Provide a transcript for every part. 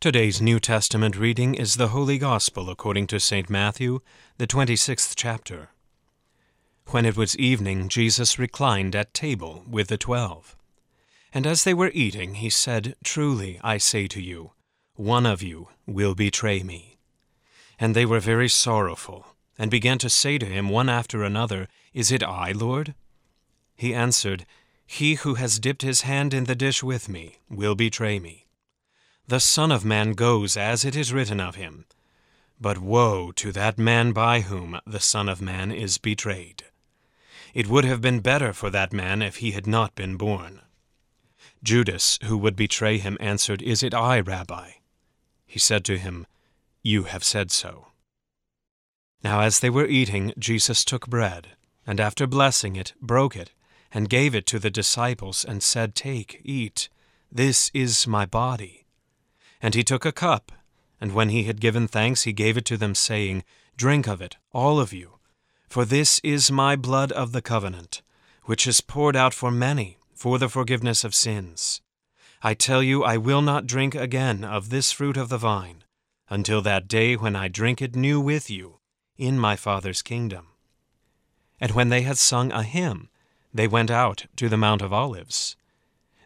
Today's New Testament reading is the Holy Gospel according to St. Matthew, the 26th chapter. When it was evening, Jesus reclined at table with the twelve. And as they were eating, he said, Truly, I say to you, one of you will betray me. And they were very sorrowful, and began to say to him one after another, Is it I, Lord? He answered, He who has dipped his hand in the dish with me will betray me. The Son of Man goes as it is written of him. But woe to that man by whom the Son of Man is betrayed. It would have been better for that man if he had not been born. Judas, who would betray him, answered, Is it I, Rabbi? He said to him, You have said so. Now as they were eating, Jesus took bread, and after blessing it, broke it, and gave it to the disciples, and said, Take, eat, this is my body. And he took a cup, and when he had given thanks, he gave it to them, saying, Drink of it, all of you, for this is my blood of the covenant, which is poured out for many for the forgiveness of sins. I tell you, I will not drink again of this fruit of the vine, until that day when I drink it new with you in my Father's kingdom. And when they had sung a hymn, they went out to the Mount of Olives.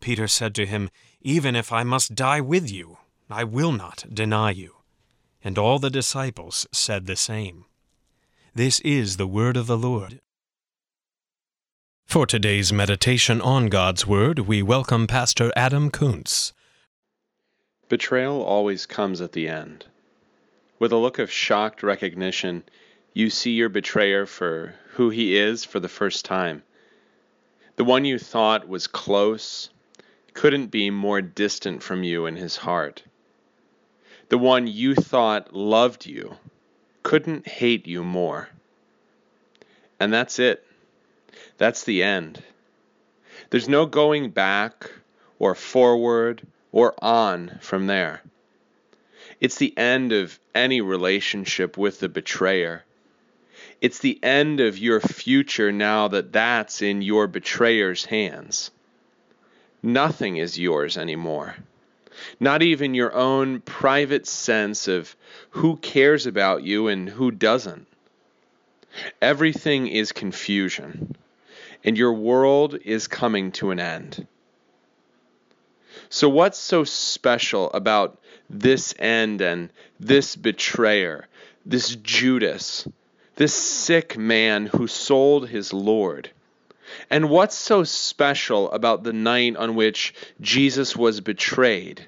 Peter said to him, Even if I must die with you, I will not deny you. And all the disciples said the same. This is the word of the Lord. For today's meditation on God's Word, we welcome Pastor Adam Kuntz. Betrayal always comes at the end. With a look of shocked recognition, you see your betrayer for who he is for the first time. The one you thought was close, couldn't be more distant from you in his heart. The one you thought loved you couldn't hate you more. And that's it. That's the end. There's no going back or forward or on from there. It's the end of any relationship with the betrayer. It's the end of your future now that that's in your betrayer's hands. Nothing is yours anymore. Not even your own private sense of who cares about you and who doesn't. Everything is confusion, and your world is coming to an end. So, what's so special about this end and this betrayer, this Judas, this sick man who sold his Lord? And what's so special about the night on which Jesus was betrayed?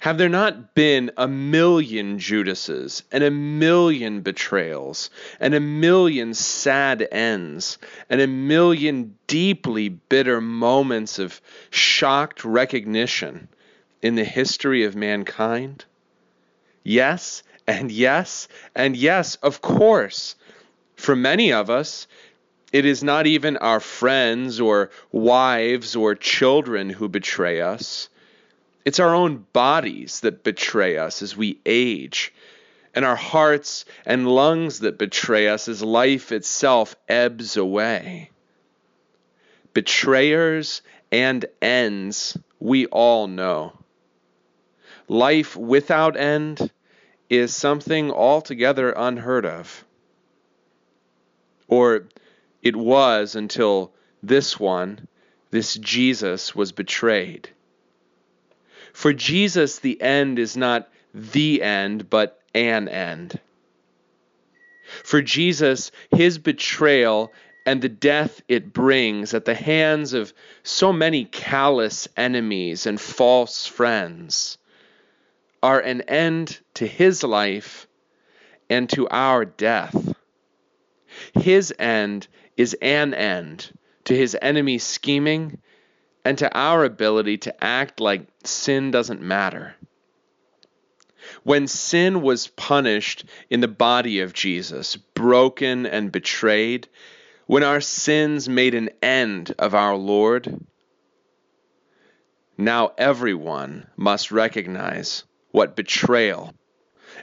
Have there not been a million Judases and a million betrayals and a million sad ends and a million deeply bitter moments of shocked recognition in the history of mankind? Yes, and yes, and yes, of course. For many of us, it is not even our friends or wives or children who betray us. It's our own bodies that betray us as we age, and our hearts and lungs that betray us as life itself ebbs away. Betrayers and ends we all know. Life without end is something altogether unheard of. Or it was until this one, this Jesus, was betrayed. For Jesus, the end is not the end, but an end. For Jesus, his betrayal and the death it brings at the hands of so many callous enemies and false friends are an end to his life and to our death. His end is an end to his enemy's scheming and to our ability to act like sin doesn't matter. When sin was punished in the body of Jesus, broken and betrayed, when our sins made an end of our Lord, now everyone must recognize what betrayal,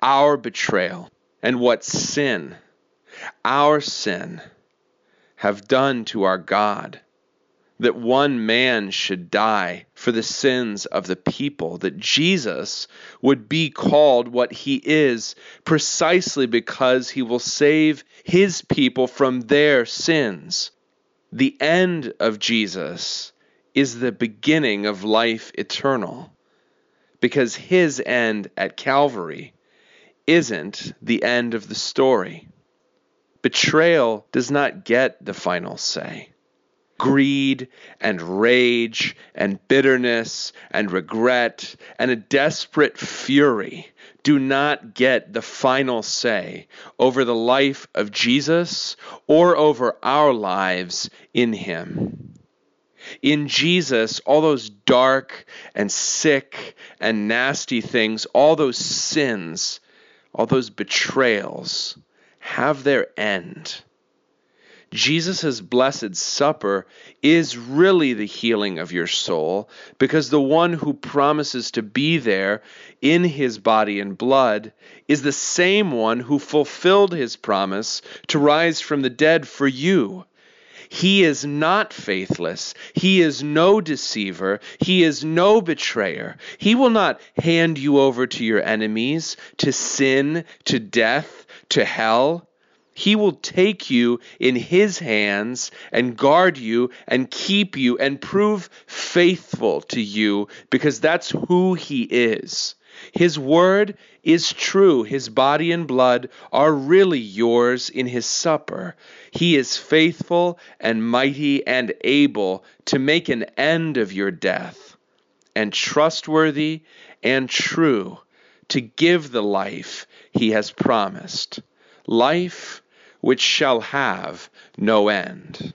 our betrayal, and what sin, our sin, have done to our God that one man should die for the sins of the people, that Jesus would be called what he is precisely because he will save his people from their sins. The end of Jesus is the beginning of life eternal because his end at Calvary isn't the end of the story. Betrayal does not get the final say greed and rage and bitterness and regret and a desperate fury do not get the final say over the life of Jesus or over our lives in Him. In Jesus, all those dark and sick and nasty things, all those sins, all those betrayals have their end Jesus' Blessed Supper is really the healing of your soul because the one who promises to be there in his body and blood is the same one who fulfilled his promise to rise from the dead for you. He is not faithless. He is no deceiver. He is no betrayer. He will not hand you over to your enemies, to sin, to death, to hell. He will take you in His hands and guard you and keep you and prove faithful to you because that's who He is. His word is true. His body and blood are really yours in His supper. He is faithful and mighty and able to make an end of your death, and trustworthy and true to give the life He has promised. Life which shall have no end.